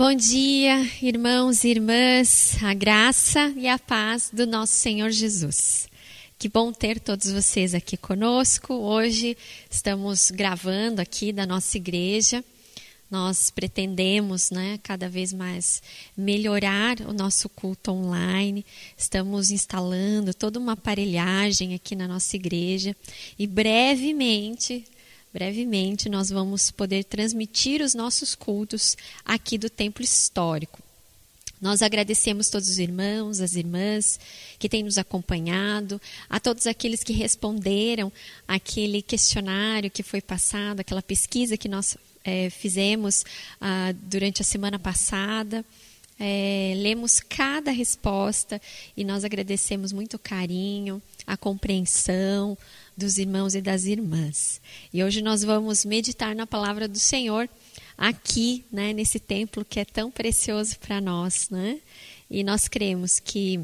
Bom dia, irmãos e irmãs, a graça e a paz do nosso Senhor Jesus. Que bom ter todos vocês aqui conosco. Hoje estamos gravando aqui da nossa igreja. Nós pretendemos, né, cada vez mais melhorar o nosso culto online. Estamos instalando toda uma aparelhagem aqui na nossa igreja e brevemente brevemente nós vamos poder transmitir os nossos cultos aqui do templo histórico. Nós agradecemos todos os irmãos, as irmãs que têm nos acompanhado, a todos aqueles que responderam aquele questionário que foi passado, aquela pesquisa que nós é, fizemos ah, durante a semana passada. É, lemos cada resposta e nós agradecemos muito o carinho, a compreensão, dos irmãos e das irmãs. E hoje nós vamos meditar na palavra do Senhor aqui, né, nesse templo que é tão precioso para nós, né? E nós cremos que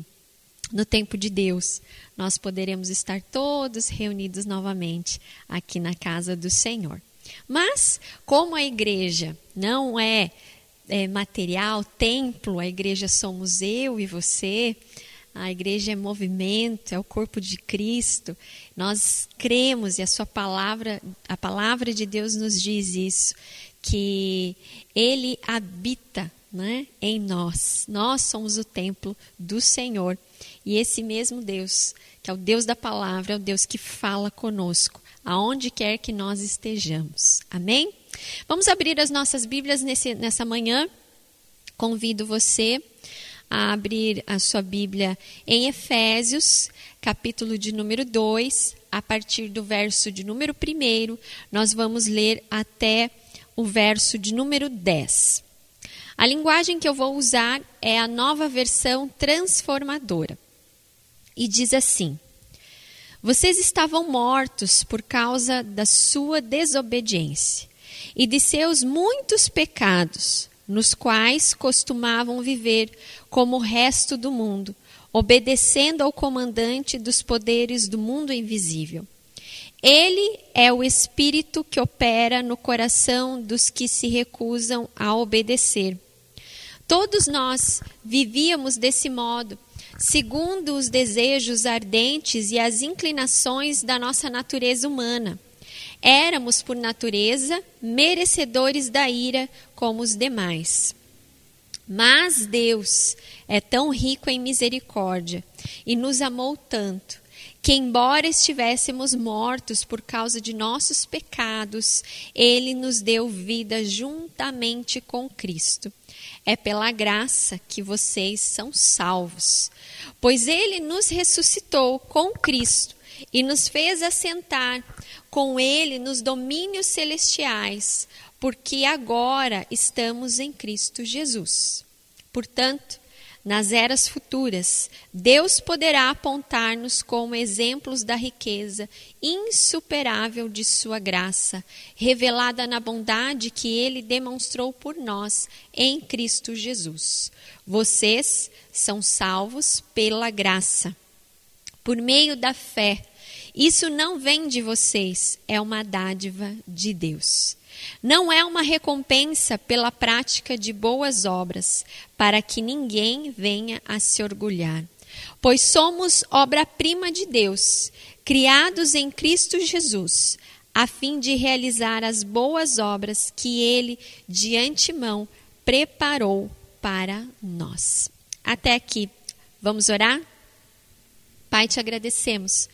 no tempo de Deus nós poderemos estar todos reunidos novamente aqui na casa do Senhor. Mas como a igreja não é, é material, templo, a igreja somos eu e você, a igreja é movimento, é o corpo de Cristo. Nós cremos e a sua palavra, a palavra de Deus nos diz isso, que ele habita, né, em nós. Nós somos o templo do Senhor. E esse mesmo Deus, que é o Deus da palavra, é o Deus que fala conosco, aonde quer que nós estejamos. Amém? Vamos abrir as nossas Bíblias nesse, nessa manhã. Convido você a abrir a sua Bíblia em Efésios, capítulo de número 2, a partir do verso de número 1, nós vamos ler até o verso de número 10. A linguagem que eu vou usar é a nova versão transformadora. E diz assim: Vocês estavam mortos por causa da sua desobediência e de seus muitos pecados nos quais costumavam viver como o resto do mundo, obedecendo ao comandante dos poderes do mundo invisível. Ele é o espírito que opera no coração dos que se recusam a obedecer. Todos nós vivíamos desse modo, segundo os desejos ardentes e as inclinações da nossa natureza humana. Éramos, por natureza, merecedores da ira como os demais. Mas Deus é tão rico em misericórdia e nos amou tanto que, embora estivéssemos mortos por causa de nossos pecados, Ele nos deu vida juntamente com Cristo. É pela graça que vocês são salvos, pois Ele nos ressuscitou com Cristo e nos fez assentar com Ele nos domínios celestiais, porque agora estamos em Cristo Jesus. Portanto, nas eras futuras, Deus poderá apontar-nos como exemplos da riqueza insuperável de Sua graça, revelada na bondade que Ele demonstrou por nós em Cristo Jesus. Vocês são salvos pela graça, por meio da fé. Isso não vem de vocês, é uma dádiva de Deus. Não é uma recompensa pela prática de boas obras, para que ninguém venha a se orgulhar. Pois somos obra-prima de Deus, criados em Cristo Jesus, a fim de realizar as boas obras que Ele de antemão preparou para nós. Até aqui. Vamos orar? Pai, te agradecemos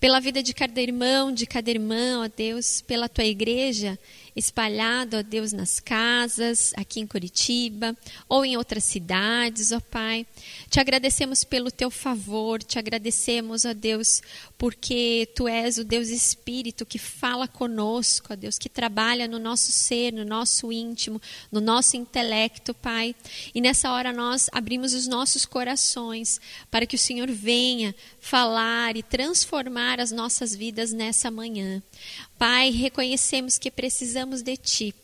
pela vida de cada irmão, de cada irmã, ó Deus, pela tua igreja espalhado, ó Deus, nas casas, aqui em Curitiba ou em outras cidades, ó Pai. Te agradecemos pelo teu favor, te agradecemos, ó Deus, porque tu és o Deus Espírito que fala conosco, ó Deus, que trabalha no nosso ser, no nosso íntimo, no nosso intelecto, Pai. E nessa hora nós abrimos os nossos corações para que o Senhor venha falar e transformar as nossas vidas nessa manhã. Pai, reconhecemos que precisamos de Ti.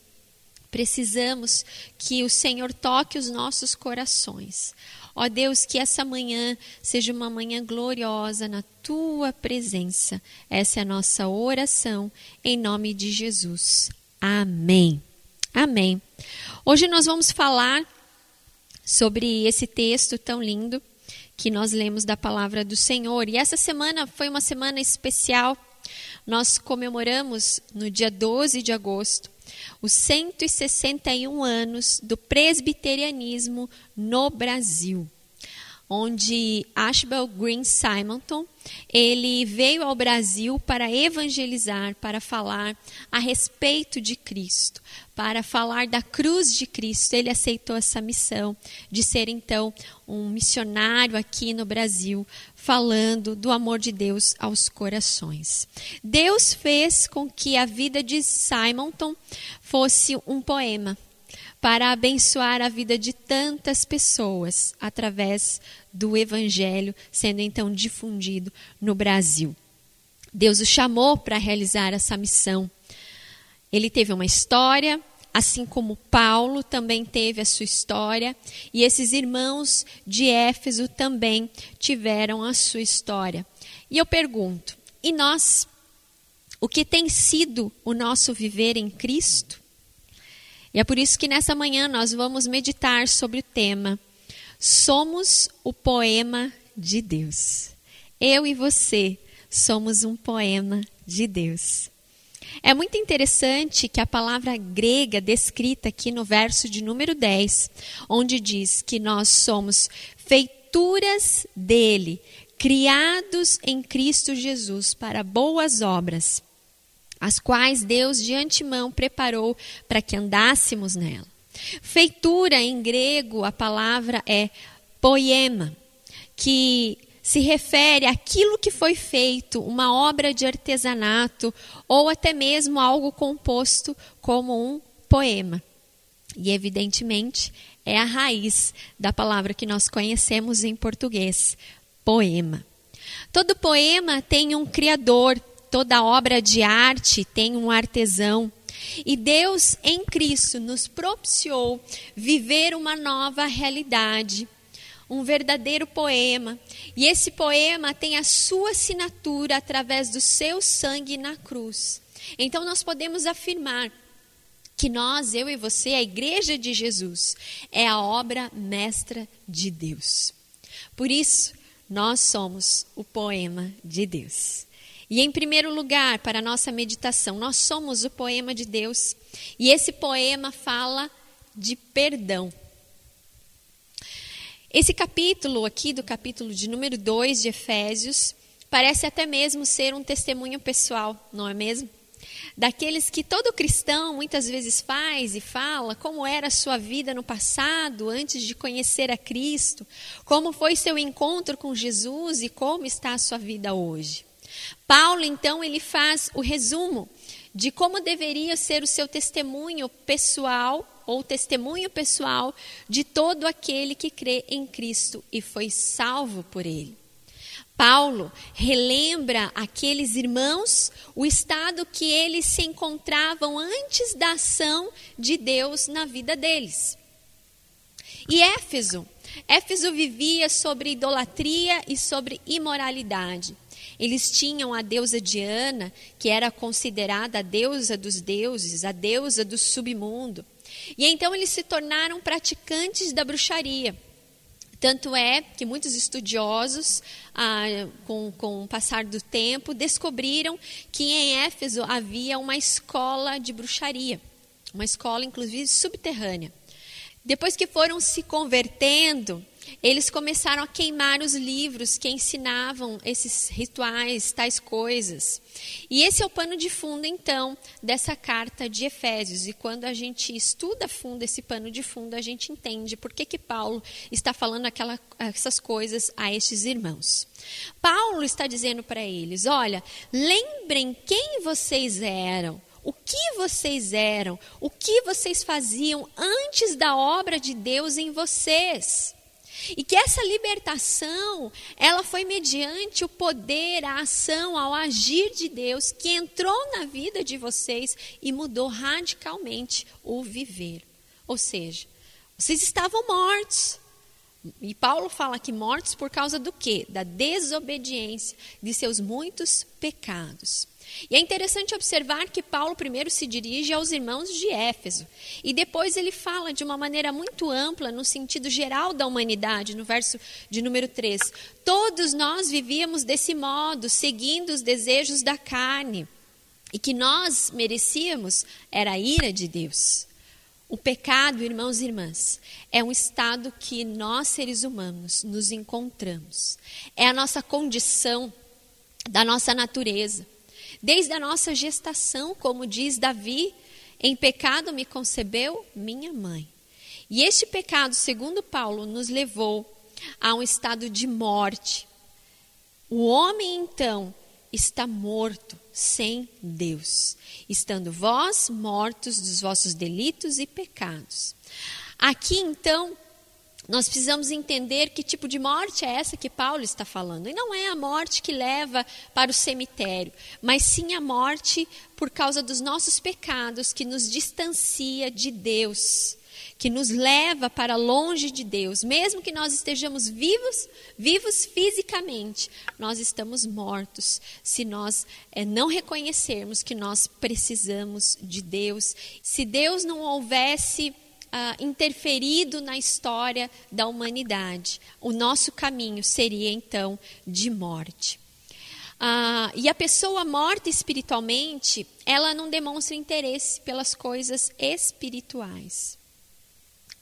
Precisamos que o Senhor toque os nossos corações. Ó Deus, que essa manhã seja uma manhã gloriosa na tua presença. Essa é a nossa oração em nome de Jesus. Amém. Amém. Hoje nós vamos falar sobre esse texto tão lindo que nós lemos da palavra do Senhor. E essa semana foi uma semana especial. Nós comemoramos no dia 12 de agosto os 161 anos do presbiterianismo no Brasil onde Ashbel Green Simonton ele veio ao Brasil para evangelizar, para falar a respeito de Cristo, para falar da cruz de Cristo. Ele aceitou essa missão de ser então um missionário aqui no Brasil, falando do amor de Deus aos corações. Deus fez com que a vida de Simonton fosse um poema para abençoar a vida de tantas pessoas através do Evangelho sendo então difundido no Brasil. Deus o chamou para realizar essa missão. Ele teve uma história, assim como Paulo também teve a sua história, e esses irmãos de Éfeso também tiveram a sua história. E eu pergunto: e nós? O que tem sido o nosso viver em Cristo? E é por isso que nessa manhã nós vamos meditar sobre o tema Somos o poema de Deus. Eu e você somos um poema de Deus. É muito interessante que a palavra grega descrita aqui no verso de número 10, onde diz que nós somos feituras dele, criados em Cristo Jesus para boas obras, as quais Deus de antemão preparou para que andássemos nela. Feitura em grego, a palavra é poema, que se refere àquilo que foi feito, uma obra de artesanato ou até mesmo algo composto como um poema. E evidentemente é a raiz da palavra que nós conhecemos em português, poema. Todo poema tem um criador, Toda obra de arte tem um artesão. E Deus em Cristo nos propiciou viver uma nova realidade, um verdadeiro poema. E esse poema tem a sua assinatura através do seu sangue na cruz. Então nós podemos afirmar que nós, eu e você, a igreja de Jesus, é a obra mestra de Deus. Por isso, nós somos o poema de Deus. E em primeiro lugar, para a nossa meditação, nós somos o poema de Deus. E esse poema fala de perdão. Esse capítulo aqui, do capítulo de número 2 de Efésios, parece até mesmo ser um testemunho pessoal, não é mesmo? Daqueles que todo cristão muitas vezes faz e fala como era a sua vida no passado, antes de conhecer a Cristo, como foi seu encontro com Jesus e como está a sua vida hoje. Paulo, então, ele faz o resumo de como deveria ser o seu testemunho pessoal ou testemunho pessoal de todo aquele que crê em Cristo e foi salvo por ele. Paulo relembra aqueles irmãos o estado que eles se encontravam antes da ação de Deus na vida deles. E Éfeso, Éfeso vivia sobre idolatria e sobre imoralidade. Eles tinham a deusa Diana, que era considerada a deusa dos deuses, a deusa do submundo. E então eles se tornaram praticantes da bruxaria. Tanto é que muitos estudiosos, ah, com, com o passar do tempo, descobriram que em Éfeso havia uma escola de bruxaria, uma escola inclusive subterrânea. Depois que foram se convertendo, eles começaram a queimar os livros que ensinavam esses rituais, tais coisas. E esse é o pano de fundo, então, dessa carta de Efésios. E quando a gente estuda fundo esse pano de fundo, a gente entende por que, que Paulo está falando aquela, essas coisas a estes irmãos. Paulo está dizendo para eles: olha, lembrem quem vocês eram o que vocês eram, o que vocês faziam antes da obra de Deus em vocês. E que essa libertação, ela foi mediante o poder, a ação, ao agir de Deus que entrou na vida de vocês e mudou radicalmente o viver. Ou seja, vocês estavam mortos, E Paulo fala que mortos por causa do quê? Da desobediência de seus muitos pecados. E é interessante observar que Paulo primeiro se dirige aos irmãos de Éfeso e depois ele fala de uma maneira muito ampla no sentido geral da humanidade, no verso de número 3. Todos nós vivíamos desse modo, seguindo os desejos da carne, e que nós merecíamos era a ira de Deus. O pecado, irmãos e irmãs, é um estado que nós seres humanos nos encontramos. É a nossa condição da nossa natureza. Desde a nossa gestação, como diz Davi, em pecado me concebeu minha mãe. E este pecado, segundo Paulo, nos levou a um estado de morte. O homem, então, está morto sem Deus, estando vós mortos dos vossos delitos e pecados. Aqui, então, nós precisamos entender que tipo de morte é essa que Paulo está falando. E não é a morte que leva para o cemitério, mas sim a morte por causa dos nossos pecados, que nos distancia de Deus que nos leva para longe de Deus, mesmo que nós estejamos vivos, vivos fisicamente, nós estamos mortos se nós é, não reconhecermos que nós precisamos de Deus. Se Deus não houvesse ah, interferido na história da humanidade, o nosso caminho seria então de morte. Ah, e a pessoa morta espiritualmente, ela não demonstra interesse pelas coisas espirituais.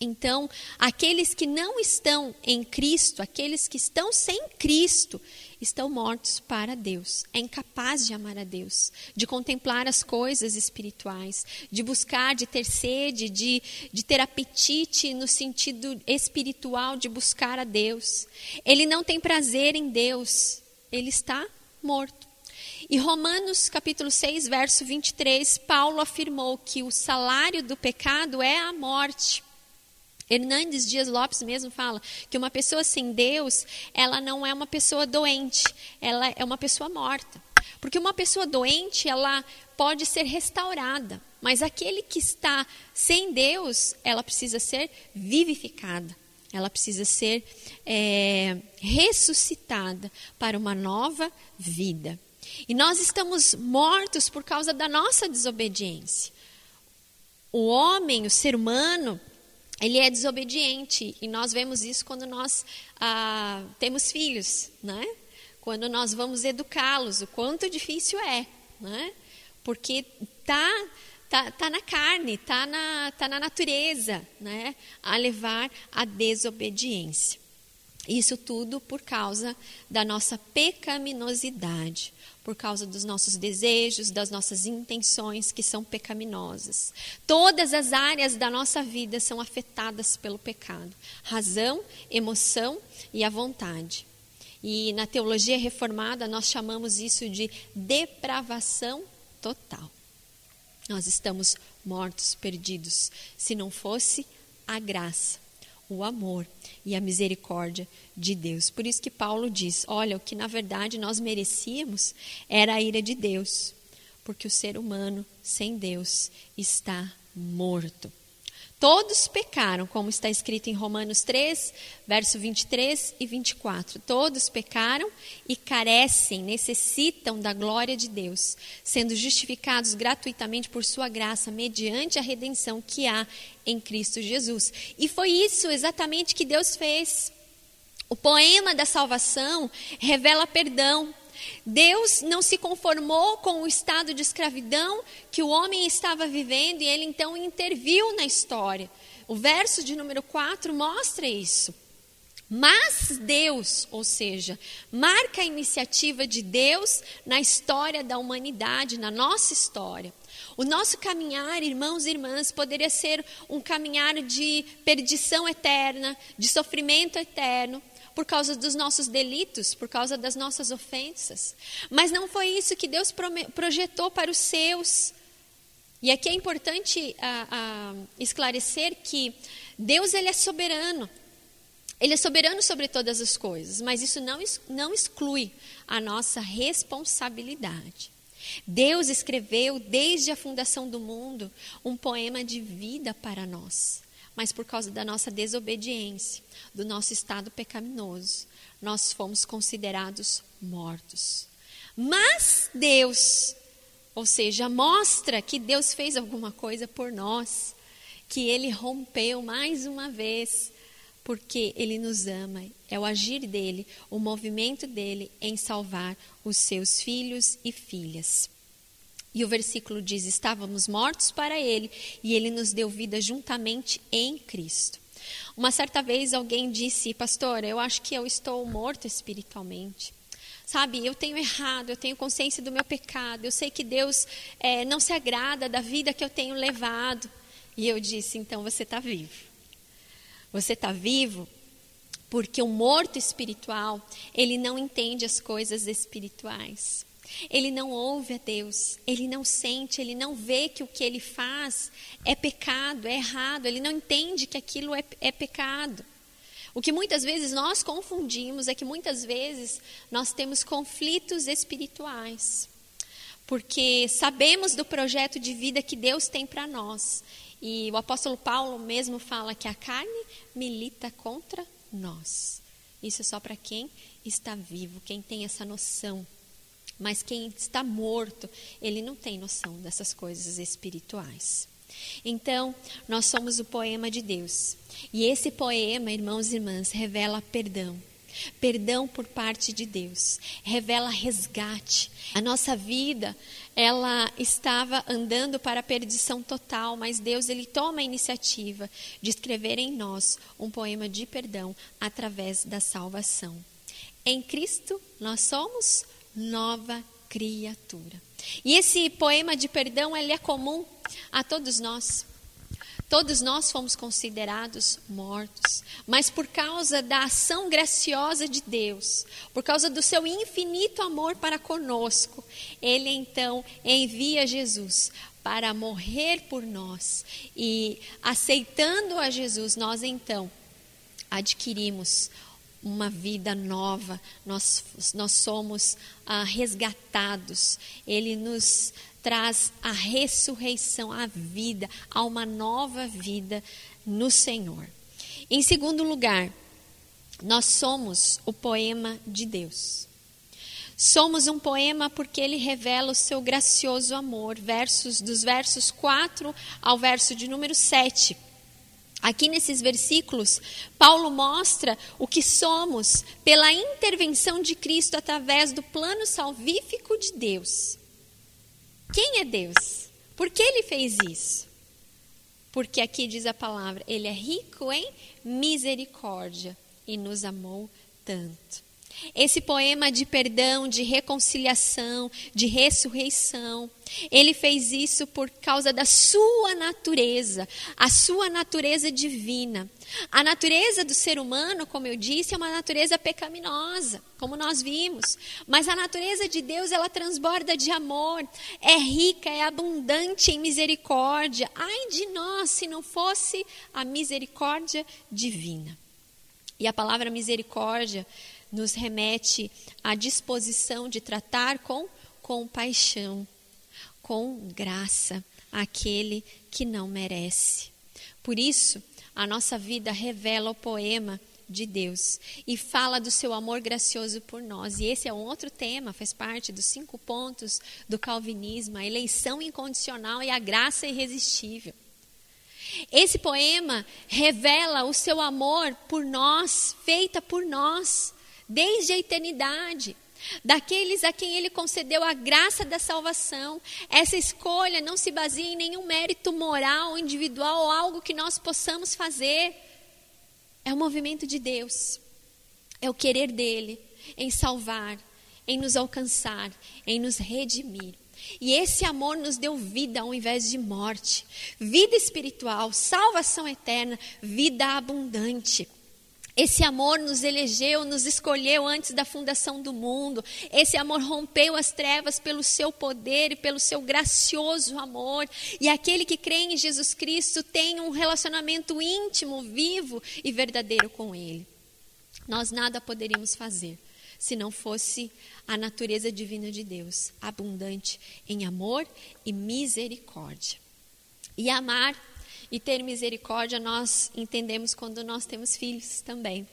Então, aqueles que não estão em Cristo, aqueles que estão sem Cristo, estão mortos para Deus. É incapaz de amar a Deus, de contemplar as coisas espirituais, de buscar, de ter sede, de, de ter apetite no sentido espiritual de buscar a Deus. Ele não tem prazer em Deus, ele está morto. E Romanos capítulo 6, verso 23, Paulo afirmou que o salário do pecado é a morte. Hernandes Dias Lopes mesmo fala que uma pessoa sem Deus, ela não é uma pessoa doente, ela é uma pessoa morta. Porque uma pessoa doente, ela pode ser restaurada, mas aquele que está sem Deus, ela precisa ser vivificada, ela precisa ser é, ressuscitada para uma nova vida. E nós estamos mortos por causa da nossa desobediência. O homem, o ser humano, ele é desobediente e nós vemos isso quando nós ah, temos filhos, né? Quando nós vamos educá-los, o quanto difícil é, né? Porque tá tá, tá na carne, tá na tá na natureza, né? A levar à desobediência. Isso tudo por causa da nossa pecaminosidade por causa dos nossos desejos, das nossas intenções que são pecaminosas. Todas as áreas da nossa vida são afetadas pelo pecado: razão, emoção e a vontade. E na teologia reformada nós chamamos isso de depravação total. Nós estamos mortos, perdidos, se não fosse a graça o amor e a misericórdia de Deus. Por isso que Paulo diz: olha, o que na verdade nós merecíamos era a ira de Deus, porque o ser humano sem Deus está morto. Todos pecaram, como está escrito em Romanos 3, verso 23 e 24. Todos pecaram e carecem, necessitam da glória de Deus, sendo justificados gratuitamente por sua graça, mediante a redenção que há em Cristo Jesus. E foi isso exatamente que Deus fez. O poema da salvação revela perdão, Deus não se conformou com o estado de escravidão que o homem estava vivendo e ele então interviu na história. O verso de número 4 mostra isso. Mas Deus, ou seja, marca a iniciativa de Deus na história da humanidade, na nossa história. O nosso caminhar, irmãos e irmãs, poderia ser um caminhar de perdição eterna, de sofrimento eterno, por causa dos nossos delitos, por causa das nossas ofensas. Mas não foi isso que Deus projetou para os seus. E aqui é importante a, a esclarecer que Deus ele é soberano. Ele é soberano sobre todas as coisas, mas isso não, não exclui a nossa responsabilidade. Deus escreveu desde a fundação do mundo um poema de vida para nós mas por causa da nossa desobediência, do nosso estado pecaminoso, nós fomos considerados mortos. Mas Deus, ou seja, mostra que Deus fez alguma coisa por nós, que Ele rompeu mais uma vez, porque Ele nos ama. É o agir dele, o movimento dele em salvar os seus filhos e filhas. E o versículo diz: Estávamos mortos para Ele e Ele nos deu vida juntamente em Cristo. Uma certa vez alguém disse, pastor, eu acho que eu estou morto espiritualmente. Sabe, eu tenho errado, eu tenho consciência do meu pecado, eu sei que Deus é, não se agrada da vida que eu tenho levado. E eu disse, então você está vivo. Você está vivo porque o morto espiritual, ele não entende as coisas espirituais. Ele não ouve a Deus, ele não sente, ele não vê que o que ele faz é pecado, é errado, ele não entende que aquilo é, é pecado. O que muitas vezes nós confundimos é que muitas vezes nós temos conflitos espirituais, porque sabemos do projeto de vida que Deus tem para nós. E o apóstolo Paulo mesmo fala que a carne milita contra nós. Isso é só para quem está vivo, quem tem essa noção mas quem está morto, ele não tem noção dessas coisas espirituais. Então, nós somos o poema de Deus. E esse poema, irmãos e irmãs, revela perdão. Perdão por parte de Deus, revela resgate. A nossa vida, ela estava andando para a perdição total, mas Deus ele toma a iniciativa de escrever em nós um poema de perdão através da salvação. Em Cristo nós somos nova criatura. E esse poema de perdão, ele é comum a todos nós. Todos nós fomos considerados mortos, mas por causa da ação graciosa de Deus, por causa do seu infinito amor para conosco, ele então envia Jesus para morrer por nós. E aceitando a Jesus, nós então adquirimos uma vida nova, nós, nós somos ah, resgatados, Ele nos traz a ressurreição, a vida, a uma nova vida no Senhor. Em segundo lugar, nós somos o poema de Deus. Somos um poema porque ele revela o seu gracioso amor, versos dos versos 4 ao verso de número 7. Aqui nesses versículos, Paulo mostra o que somos pela intervenção de Cristo através do plano salvífico de Deus. Quem é Deus? Por que ele fez isso? Porque aqui diz a palavra, ele é rico em misericórdia e nos amou tanto. Esse poema de perdão, de reconciliação, de ressurreição, ele fez isso por causa da sua natureza, a sua natureza divina. A natureza do ser humano, como eu disse, é uma natureza pecaminosa, como nós vimos. Mas a natureza de Deus, ela transborda de amor, é rica, é abundante em misericórdia. Ai de nós se não fosse a misericórdia divina. E a palavra misericórdia nos remete à disposição de tratar com compaixão, com graça aquele que não merece. Por isso, a nossa vida revela o poema de Deus e fala do seu amor gracioso por nós. E esse é um outro tema, faz parte dos cinco pontos do calvinismo: a eleição incondicional e a graça irresistível. Esse poema revela o seu amor por nós, feita por nós, desde a eternidade. Daqueles a quem ele concedeu a graça da salvação. Essa escolha não se baseia em nenhum mérito moral, individual ou algo que nós possamos fazer. É o movimento de Deus. É o querer dele em salvar, em nos alcançar, em nos redimir. E esse amor nos deu vida ao invés de morte, vida espiritual, salvação eterna, vida abundante. Esse amor nos elegeu, nos escolheu antes da fundação do mundo. Esse amor rompeu as trevas pelo seu poder e pelo seu gracioso amor. E aquele que crê em Jesus Cristo tem um relacionamento íntimo, vivo e verdadeiro com Ele. Nós nada poderíamos fazer se não fosse a natureza divina de Deus, abundante em amor e misericórdia. E amar e ter misericórdia nós entendemos quando nós temos filhos também.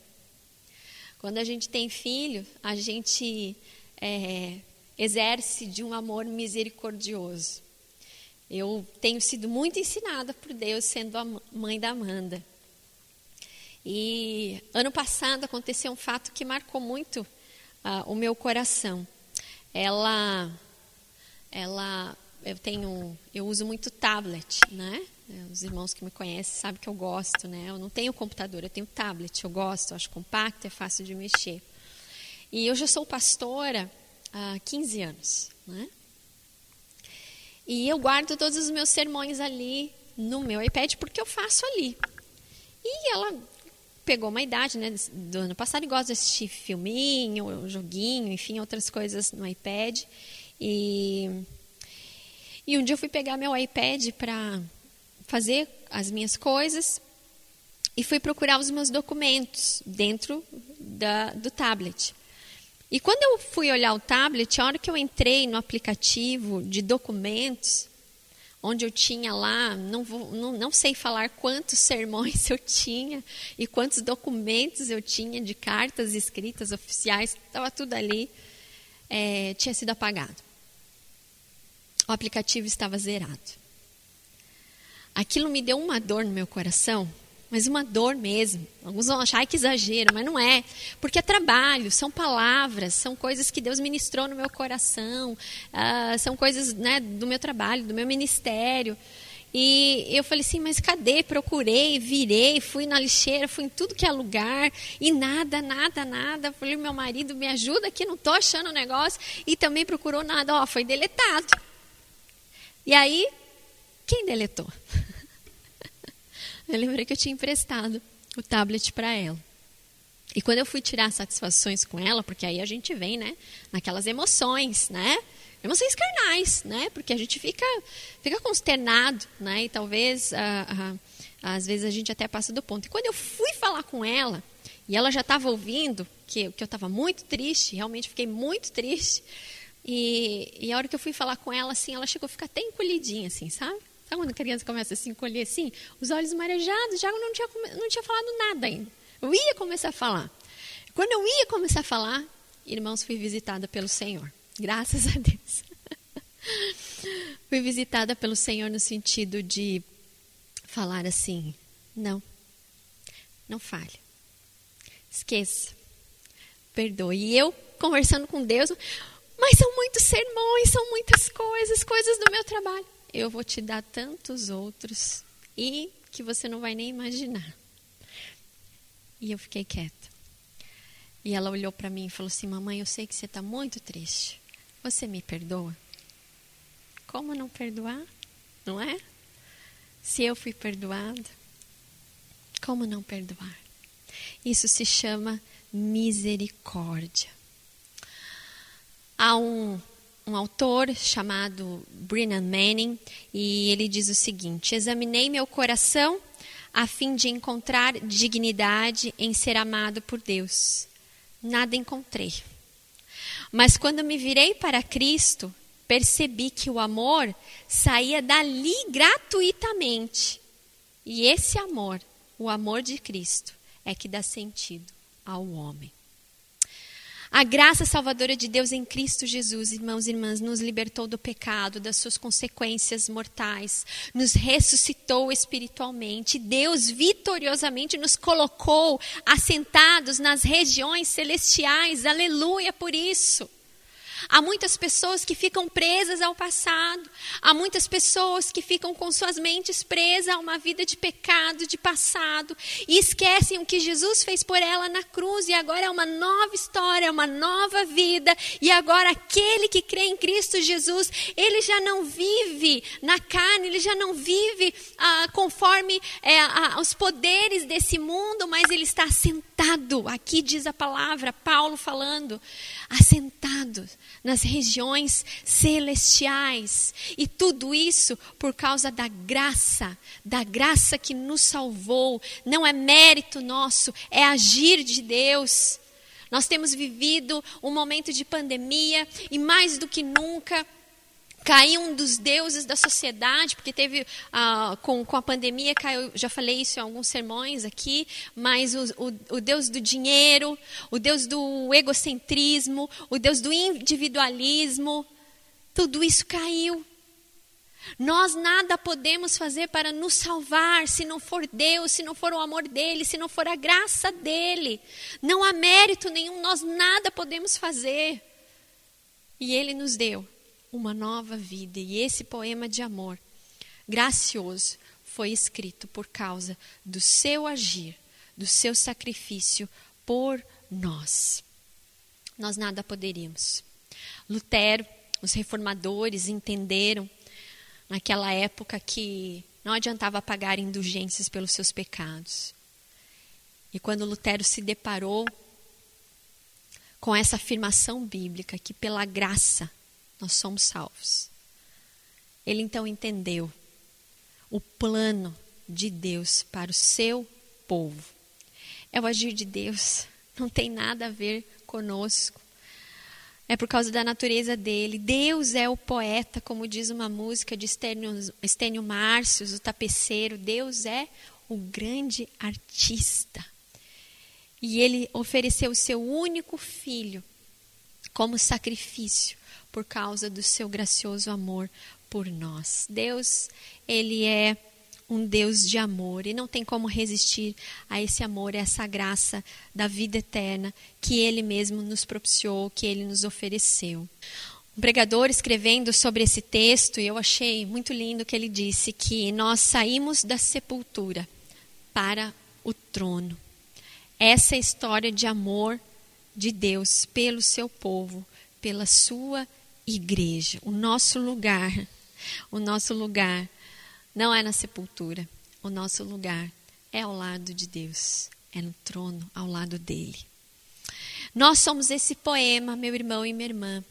Quando a gente tem filho, a gente é, exerce de um amor misericordioso. Eu tenho sido muito ensinada por Deus sendo a mãe da Amanda. E ano passado aconteceu um fato que marcou muito uh, o meu coração. Ela, ela, eu tenho, eu uso muito tablet, né? Os irmãos que me conhecem sabem que eu gosto, né? Eu não tenho computador, eu tenho tablet, eu gosto, eu acho compacto, é fácil de mexer. E eu já sou pastora há 15 anos, né? E eu guardo todos os meus sermões ali no meu iPad porque eu faço ali. E ela pegou uma idade, né, do ano passado e gosta de assistir filminho, joguinho, enfim, outras coisas no iPad. E, e um dia eu fui pegar meu iPad para fazer as minhas coisas e fui procurar os meus documentos dentro da, do tablet. E quando eu fui olhar o tablet, a hora que eu entrei no aplicativo de documentos, onde eu tinha lá, não, vou, não, não sei falar quantos sermões eu tinha e quantos documentos eu tinha de cartas escritas oficiais, estava tudo ali, é, tinha sido apagado. O aplicativo estava zerado. Aquilo me deu uma dor no meu coração, mas uma dor mesmo. Alguns vão achar que exagero, mas não é. Porque é trabalho, são palavras, são coisas que Deus ministrou no meu coração, uh, são coisas né, do meu trabalho, do meu ministério. E eu falei assim, mas cadê? Procurei, virei, fui na lixeira, fui em tudo que é lugar, e nada, nada, nada. Falei, meu marido, me ajuda aqui, não estou achando o negócio. E também procurou nada, ó, foi deletado. E aí, quem deletou? Eu lembrei que eu tinha emprestado o tablet para ela. E quando eu fui tirar satisfações com ela, porque aí a gente vem, né, naquelas emoções, né? Emoções carnais, né? Porque a gente fica, fica consternado, né? E talvez, ah, ah, às vezes, a gente até passa do ponto. E quando eu fui falar com ela, e ela já estava ouvindo que, que eu estava muito triste, realmente fiquei muito triste. E, e a hora que eu fui falar com ela, assim, ela chegou a ficar até encolhidinha, assim, sabe? Sabe quando a criança começa a se encolher assim? Os olhos marejados, já não tinha, não tinha falado nada ainda. Eu ia começar a falar. Quando eu ia começar a falar, irmãos, fui visitada pelo Senhor. Graças a Deus. fui visitada pelo Senhor no sentido de falar assim: não, não fale. Esqueça. Perdoe. E eu conversando com Deus, mas são muitos sermões, são muitas coisas, coisas do meu trabalho eu vou te dar tantos outros e que você não vai nem imaginar. E eu fiquei quieta. E ela olhou para mim e falou assim: Mamãe, eu sei que você está muito triste. Você me perdoa? Como não perdoar? Não é? Se eu fui perdoada, como não perdoar? Isso se chama misericórdia. Há um um autor chamado Brennan Manning e ele diz o seguinte: Examinei meu coração a fim de encontrar dignidade em ser amado por Deus. Nada encontrei. Mas quando me virei para Cristo, percebi que o amor saía dali gratuitamente. E esse amor, o amor de Cristo, é que dá sentido ao homem. A graça salvadora de Deus em Cristo Jesus, irmãos e irmãs, nos libertou do pecado, das suas consequências mortais, nos ressuscitou espiritualmente. Deus vitoriosamente nos colocou assentados nas regiões celestiais. Aleluia por isso. Há muitas pessoas que ficam presas ao passado. Há muitas pessoas que ficam com suas mentes presas a uma vida de pecado, de passado, e esquecem o que Jesus fez por ela na cruz. E agora é uma nova história, uma nova vida. E agora aquele que crê em Cristo Jesus, ele já não vive na carne, ele já não vive ah, conforme ah, os poderes desse mundo, mas ele está assentado. Aqui diz a palavra, Paulo falando, assentado nas regiões celestiais. E tudo isso por causa da graça, da graça que nos salvou. Não é mérito nosso, é agir de Deus. Nós temos vivido um momento de pandemia e mais do que nunca caiu um dos deuses da sociedade, porque teve, ah, com, com a pandemia, caiu, já falei isso em alguns sermões aqui, mas o, o, o Deus do dinheiro, o Deus do egocentrismo, o Deus do individualismo, tudo isso caiu. Nós nada podemos fazer para nos salvar se não for Deus, se não for o amor dele, se não for a graça dele. Não há mérito nenhum, nós nada podemos fazer. E ele nos deu uma nova vida. E esse poema de amor gracioso foi escrito por causa do seu agir, do seu sacrifício por nós. Nós nada poderíamos. Lutero, os reformadores entenderam naquela época que não adiantava pagar indulgências pelos seus pecados. E quando Lutero se deparou com essa afirmação bíblica que pela graça nós somos salvos. Ele então entendeu o plano de Deus para o seu povo. É o agir de Deus, não tem nada a ver conosco. É por causa da natureza dele. Deus é o poeta, como diz uma música de Estênio, Márcios, o tapeceiro. Deus é o grande artista. E ele ofereceu o seu único filho como sacrifício por causa do seu gracioso amor por nós. Deus, ele é um Deus de amor e não tem como resistir a esse amor, a essa graça da vida eterna que ele mesmo nos propiciou, que ele nos ofereceu. Um pregador escrevendo sobre esse texto, e eu achei muito lindo que ele disse que nós saímos da sepultura para o trono. Essa é a história de amor de Deus pelo seu povo, pela sua igreja. O nosso lugar, o nosso lugar não é na sepultura. O nosso lugar é ao lado de Deus, é no trono, ao lado dele. Nós somos esse poema, meu irmão e minha irmã,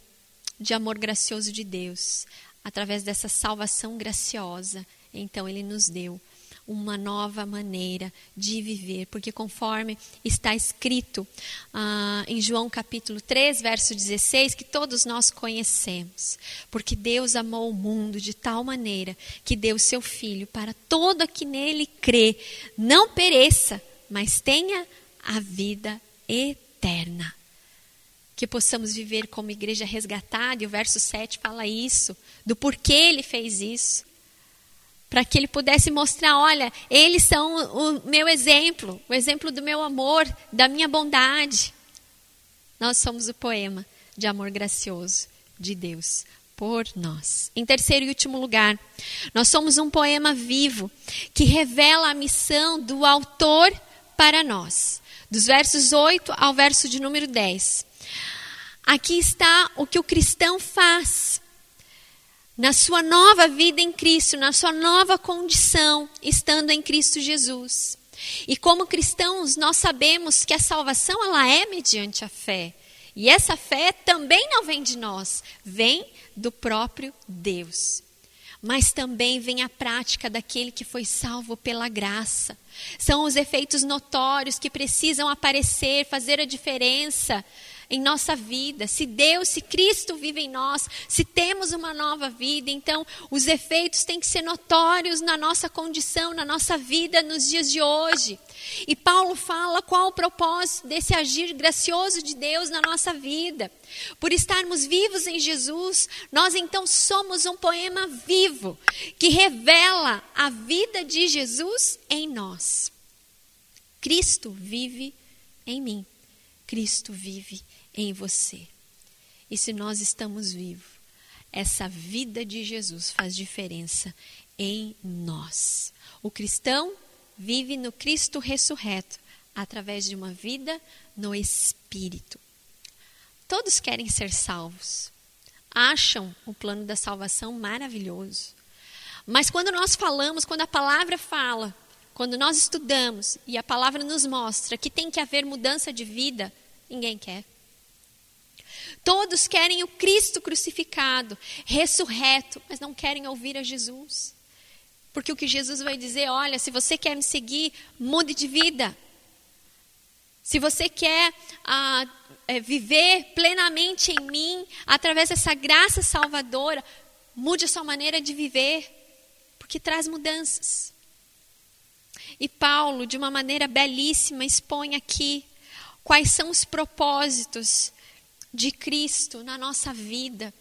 de amor gracioso de Deus, através dessa salvação graciosa. Então, ele nos deu uma nova maneira de viver, porque conforme está escrito ah, em João capítulo 3, verso 16, que todos nós conhecemos, porque Deus amou o mundo de tal maneira que deu seu Filho para todo que nele crê, não pereça, mas tenha a vida eterna. Que possamos viver como igreja resgatada, e o verso 7 fala isso, do porquê ele fez isso para que ele pudesse mostrar: olha, eles são o meu exemplo, o exemplo do meu amor, da minha bondade. Nós somos o poema de amor gracioso de Deus por nós. Em terceiro e último lugar, nós somos um poema vivo que revela a missão do autor para nós, dos versos 8 ao verso de número 10. Aqui está o que o cristão faz na sua nova vida em Cristo, na sua nova condição, estando em Cristo Jesus. E como cristãos, nós sabemos que a salvação ela é mediante a fé. E essa fé também não vem de nós, vem do próprio Deus. Mas também vem a prática daquele que foi salvo pela graça. São os efeitos notórios que precisam aparecer, fazer a diferença em nossa vida. Se Deus, se Cristo vive em nós, se temos uma nova vida, então os efeitos têm que ser notórios na nossa condição, na nossa vida nos dias de hoje. E Paulo fala qual o propósito desse agir gracioso de Deus na nossa vida. Por estarmos vivos em Jesus, nós então somos um poema vivo que revela a vida de Jesus em nós. Cristo vive em mim. Cristo vive em você. E se nós estamos vivos, essa vida de Jesus faz diferença em nós. O cristão vive no Cristo ressurreto, através de uma vida no Espírito. Todos querem ser salvos, acham o plano da salvação maravilhoso. Mas quando nós falamos, quando a palavra fala, quando nós estudamos e a palavra nos mostra que tem que haver mudança de vida, ninguém quer. Todos querem o Cristo crucificado, ressurreto, mas não querem ouvir a Jesus. Porque o que Jesus vai dizer, olha, se você quer me seguir, mude de vida. Se você quer ah, é, viver plenamente em mim, através dessa graça salvadora, mude a sua maneira de viver, porque traz mudanças. E Paulo, de uma maneira belíssima, expõe aqui quais são os propósitos de Cristo na nossa vida,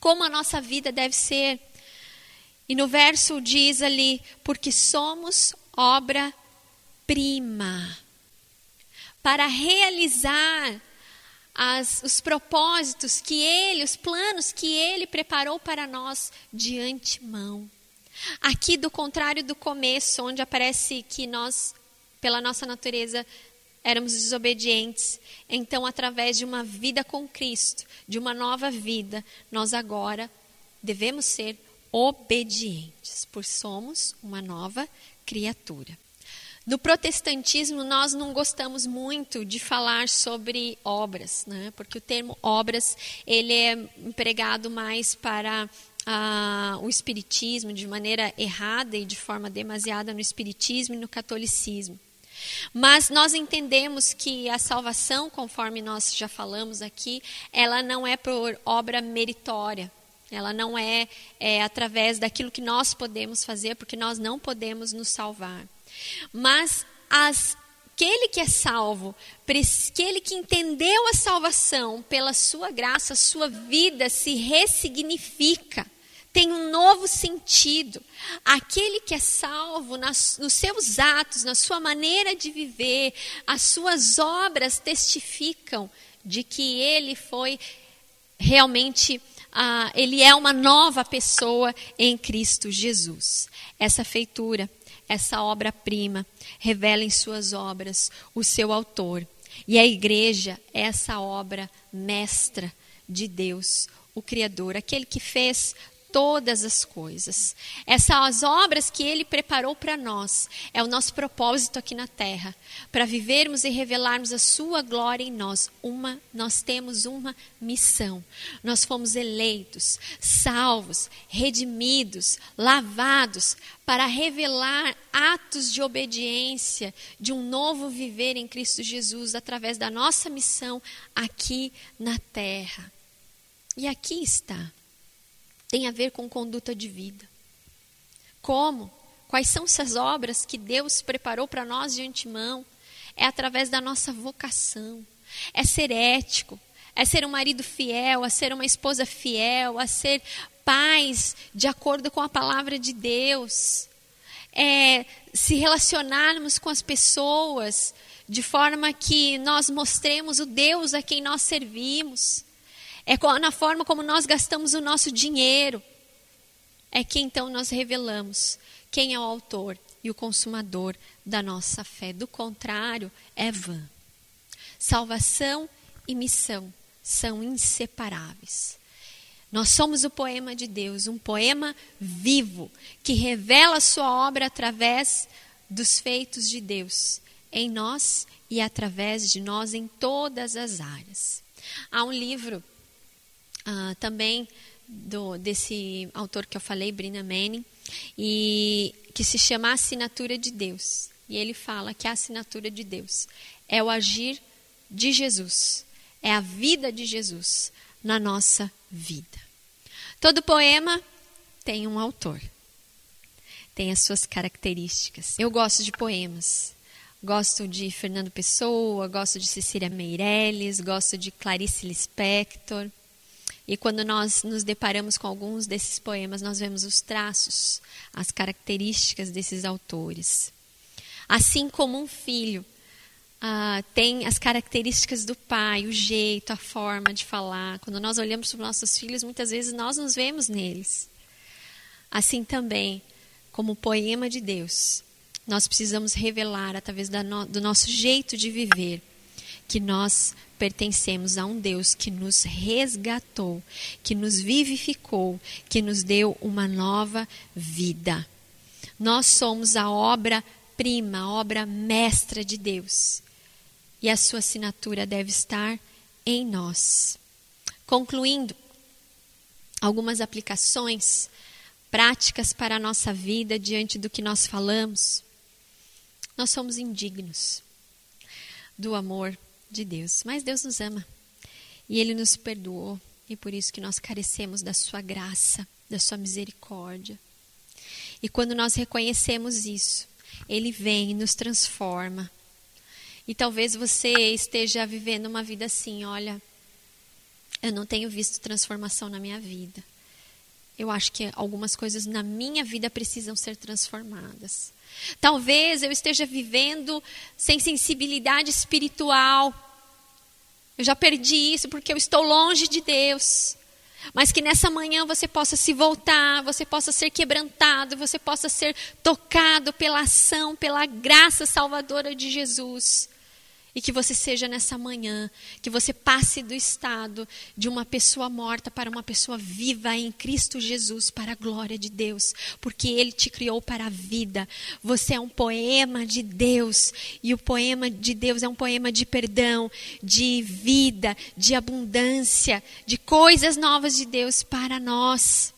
como a nossa vida deve ser. E no verso diz ali: porque somos obra-prima. Para realizar as, os propósitos que Ele, os planos que Ele preparou para nós de antemão. Aqui, do contrário do começo, onde aparece que nós, pela nossa natureza, éramos desobedientes. Então, através de uma vida com Cristo, de uma nova vida, nós agora devemos ser obedientes, por somos uma nova criatura. No protestantismo, nós não gostamos muito de falar sobre obras, né? porque o termo obras ele é empregado mais para ah, o espiritismo de maneira errada e de forma demasiada no espiritismo e no catolicismo. Mas nós entendemos que a salvação, conforme nós já falamos aqui, ela não é por obra meritória. Ela não é, é através daquilo que nós podemos fazer, porque nós não podemos nos salvar. Mas as, aquele que é salvo, aquele que entendeu a salvação pela sua graça, sua vida se ressignifica tem um novo sentido. Aquele que é salvo nas, nos seus atos, na sua maneira de viver, as suas obras testificam de que ele foi realmente, ah, ele é uma nova pessoa em Cristo Jesus. Essa feitura, essa obra-prima, revela em suas obras o seu autor. E a igreja é essa obra mestra de Deus, o Criador, aquele que fez todas as coisas. Essas obras que Ele preparou para nós é o nosso propósito aqui na Terra, para vivermos e revelarmos a Sua glória em nós. Uma, nós temos uma missão. Nós fomos eleitos, salvos, redimidos, lavados para revelar atos de obediência, de um novo viver em Cristo Jesus através da nossa missão aqui na Terra. E aqui está tem a ver com conduta de vida. Como? Quais são essas obras que Deus preparou para nós de antemão? É através da nossa vocação. É ser ético, é ser um marido fiel, a ser uma esposa fiel, a ser pais de acordo com a palavra de Deus. É se relacionarmos com as pessoas de forma que nós mostremos o Deus a quem nós servimos. É na forma como nós gastamos o nosso dinheiro. É que então nós revelamos quem é o autor e o consumador da nossa fé. Do contrário, é vã. Salvação e missão são inseparáveis. Nós somos o poema de Deus, um poema vivo que revela sua obra através dos feitos de Deus em nós e através de nós em todas as áreas. Há um livro uh, também do, desse autor que eu falei, Brina Manning, e que se chama Assinatura de Deus. E ele fala que a assinatura de Deus é o agir de Jesus, é a vida de Jesus na nossa vida. Todo poema tem um autor, tem as suas características. Eu gosto de poemas. Gosto de Fernando Pessoa, gosto de Cecília Meirelles, gosto de Clarice Lispector. E quando nós nos deparamos com alguns desses poemas, nós vemos os traços, as características desses autores. Assim como um filho uh, tem as características do pai, o jeito, a forma de falar. Quando nós olhamos para os nossos filhos, muitas vezes nós nos vemos neles. Assim também, como poema de Deus, nós precisamos revelar, através no, do nosso jeito de viver, que nós pertencemos a um Deus que nos resgatou, que nos vivificou, que nos deu uma nova vida. Nós somos a obra-prima, a obra mestra de Deus. E a sua assinatura deve estar em nós. Concluindo, algumas aplicações práticas para a nossa vida diante do que nós falamos. Nós somos indignos do amor de Deus. Mas Deus nos ama. E Ele nos perdoou. E por isso que nós carecemos da sua graça, da sua misericórdia. E quando nós reconhecemos isso, ele vem e nos transforma. E talvez você esteja vivendo uma vida assim, olha, eu não tenho visto transformação na minha vida. Eu acho que algumas coisas na minha vida precisam ser transformadas. Talvez eu esteja vivendo sem sensibilidade espiritual. Eu já perdi isso porque eu estou longe de Deus. Mas que nessa manhã você possa se voltar, você possa ser quebrantado, você possa ser tocado pela ação, pela graça salvadora de Jesus. E que você seja nessa manhã, que você passe do estado de uma pessoa morta para uma pessoa viva em Cristo Jesus, para a glória de Deus, porque Ele te criou para a vida. Você é um poema de Deus, e o poema de Deus é um poema de perdão, de vida, de abundância, de coisas novas de Deus para nós.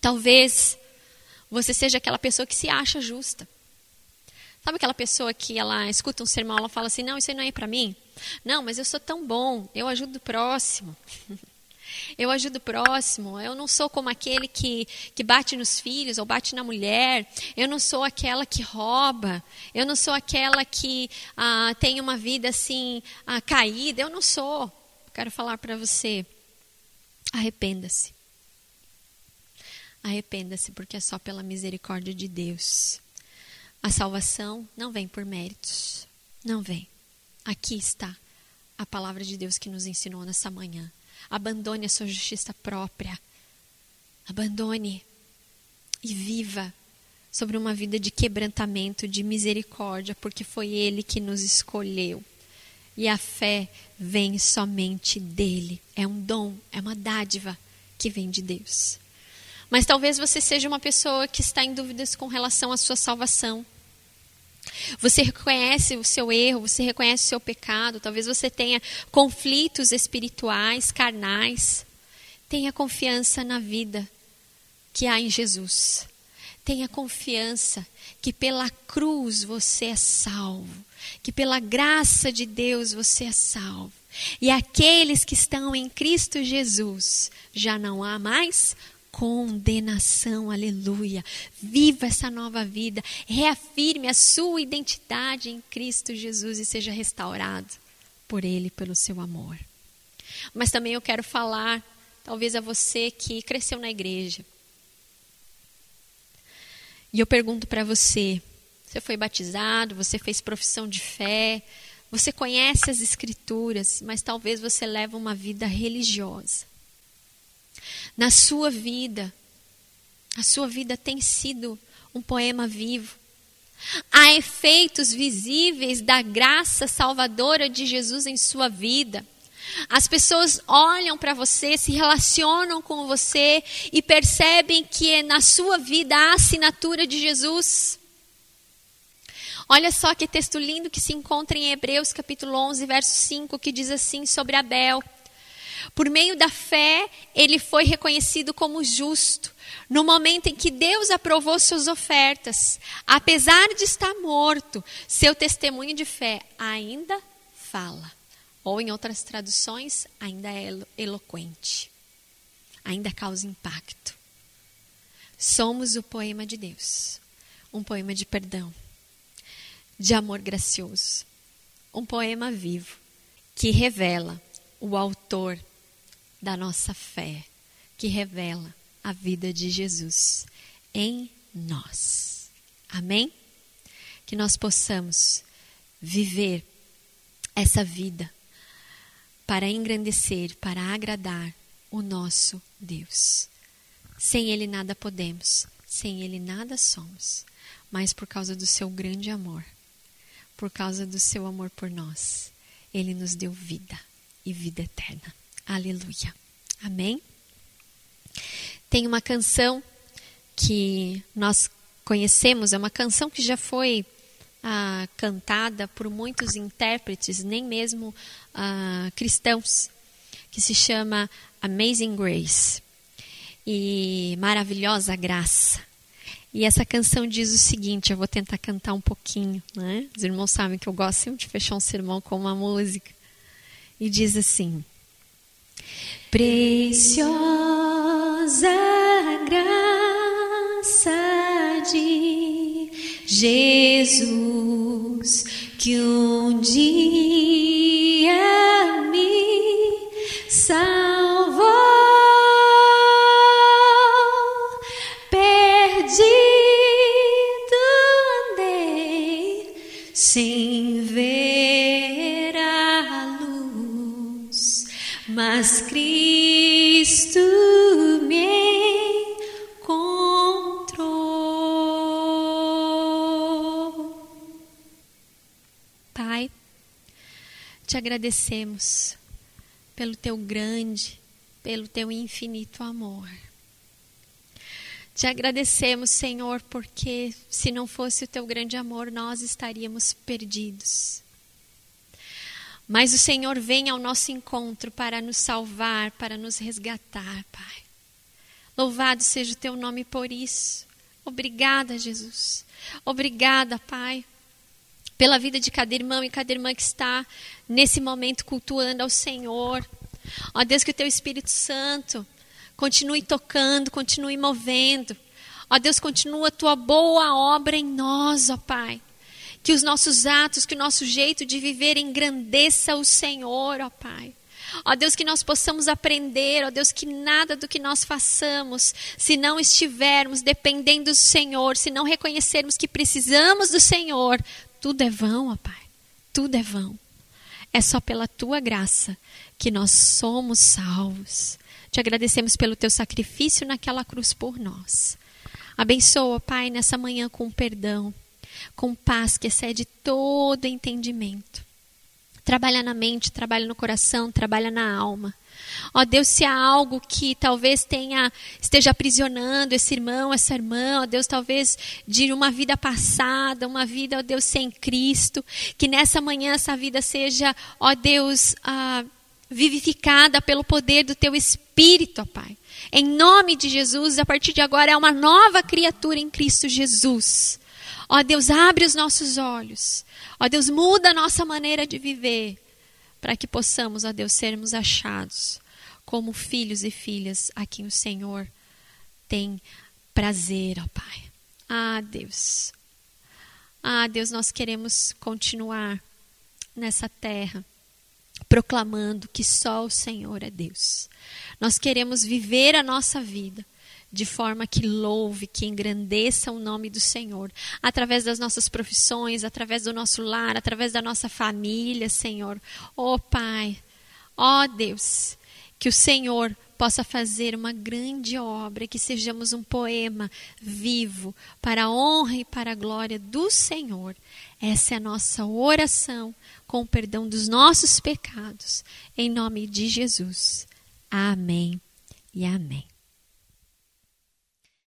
Talvez você seja aquela pessoa que se acha justa. Sabe aquela pessoa que ela escuta um sermão, ela fala assim: "Não, isso aí não é para mim". Não, mas eu sou tão bom, eu ajudo o próximo. Eu ajudo o próximo. Eu não sou como aquele que, que bate nos filhos ou bate na mulher. Eu não sou aquela que rouba. Eu não sou aquela que ah, tem uma vida assim ah, caída. Eu não sou. Quero falar para você. Arrependa-se. Arrependa-se, porque é só pela misericórdia de Deus a salvação não vem por méritos. Não vem. Aqui está a palavra de Deus que nos ensinou nessa manhã. Abandone a sua justiça própria. Abandone e viva sobre uma vida de quebrantamento, de misericórdia, porque foi Ele que nos escolheu. E a fé vem somente dele. É um dom, é uma dádiva que vem de Deus. Mas talvez você seja uma pessoa que está em dúvidas com relação à sua salvação. Você reconhece o seu erro, você reconhece o seu pecado, talvez você tenha conflitos espirituais, carnais. Tenha confiança na vida que há em Jesus. Tenha confiança que pela cruz você é salvo, que pela graça de Deus você é salvo. E aqueles que estão em Cristo Jesus já não há mais condenação. Aleluia. Viva essa nova vida. Reafirme a sua identidade em Cristo Jesus e seja restaurado por Ele, pelo seu amor. Mas também eu quero falar, talvez a você que cresceu na igreja. E eu pergunto para você: você foi batizado, você fez profissão de fé, você conhece as Escrituras, mas talvez você leve uma vida religiosa na sua vida. A sua vida tem sido um poema vivo. Há efeitos visíveis da graça salvadora de Jesus em sua vida. As pessoas olham para você, se relacionam com você e percebem que na sua vida há a assinatura de Jesus. Olha só que texto lindo que se encontra em Hebreus capítulo 11, verso 5, que diz assim sobre Abel. Por meio da fé, ele foi reconhecido como justo. No momento em que Deus aprovou suas ofertas, apesar de estar morto, seu testemunho de fé ainda fala. Ou, em outras traduções, ainda é eloquente. Ainda causa impacto. Somos o poema de Deus. Um poema de perdão, de amor gracioso. Um poema vivo que revela o autor da nossa fé, que revela a vida de Jesus em nós. Amém? Que nós possamos viver essa vida para engrandecer, para agradar o nosso Deus. Sem Ele nada podemos, sem Ele nada somos, mas por causa do seu grande amor, por causa do seu amor por nós, Ele nos deu vida e vida eterna. Aleluia. Amém? Tem uma canção que nós conhecemos, é uma canção que já foi ah, cantada por muitos intérpretes, nem mesmo ah, cristãos, que se chama Amazing Grace e Maravilhosa Graça. E essa canção diz o seguinte: eu vou tentar cantar um pouquinho, né? Os irmãos sabem que eu gosto sempre de fechar um sermão com uma música. E diz assim: Preciosa graça de Jesus que um dia te agradecemos pelo teu grande, pelo teu infinito amor. Te agradecemos, Senhor, porque se não fosse o teu grande amor, nós estaríamos perdidos. Mas o Senhor vem ao nosso encontro para nos salvar, para nos resgatar, Pai. Louvado seja o teu nome por isso. Obrigada, Jesus. Obrigada, Pai, pela vida de cada irmão e cada irmã que está nesse momento cultuando ao Senhor. Ó Deus, que o teu Espírito Santo continue tocando, continue movendo. Ó Deus, continua a tua boa obra em nós, ó Pai. Que os nossos atos, que o nosso jeito de viver engrandeça o Senhor, ó Pai. Ó Deus, que nós possamos aprender, ó Deus, que nada do que nós façamos, se não estivermos dependendo do Senhor, se não reconhecermos que precisamos do Senhor, tudo é vão, ó Pai. Tudo é vão. É só pela tua graça que nós somos salvos. Te agradecemos pelo teu sacrifício naquela cruz por nós. Abençoa, Pai, nessa manhã com perdão, com paz que excede todo entendimento. Trabalha na mente, trabalha no coração, trabalha na alma. Ó Deus, se há algo que talvez tenha esteja aprisionando esse irmão, essa irmã, ó Deus, talvez de uma vida passada, uma vida, ó Deus, sem Cristo, que nessa manhã essa vida seja, ó Deus, ah, vivificada pelo poder do teu Espírito, ó Pai. Em nome de Jesus, a partir de agora é uma nova criatura em Cristo Jesus. Ó Deus, abre os nossos olhos. Ó Deus, muda a nossa maneira de viver para que possamos, ó Deus, sermos achados como filhos e filhas a quem o Senhor tem prazer, ó Pai. Ah, Deus. Ah, Deus, nós queremos continuar nessa terra proclamando que só o Senhor é Deus. Nós queremos viver a nossa vida de forma que louve, que engrandeça o nome do Senhor, através das nossas profissões, através do nosso lar, através da nossa família, Senhor. Oh, Pai, ó oh, Deus, que o Senhor possa fazer uma grande obra, que sejamos um poema vivo para a honra e para a glória do Senhor. Essa é a nossa oração com o perdão dos nossos pecados, em nome de Jesus. Amém e amém.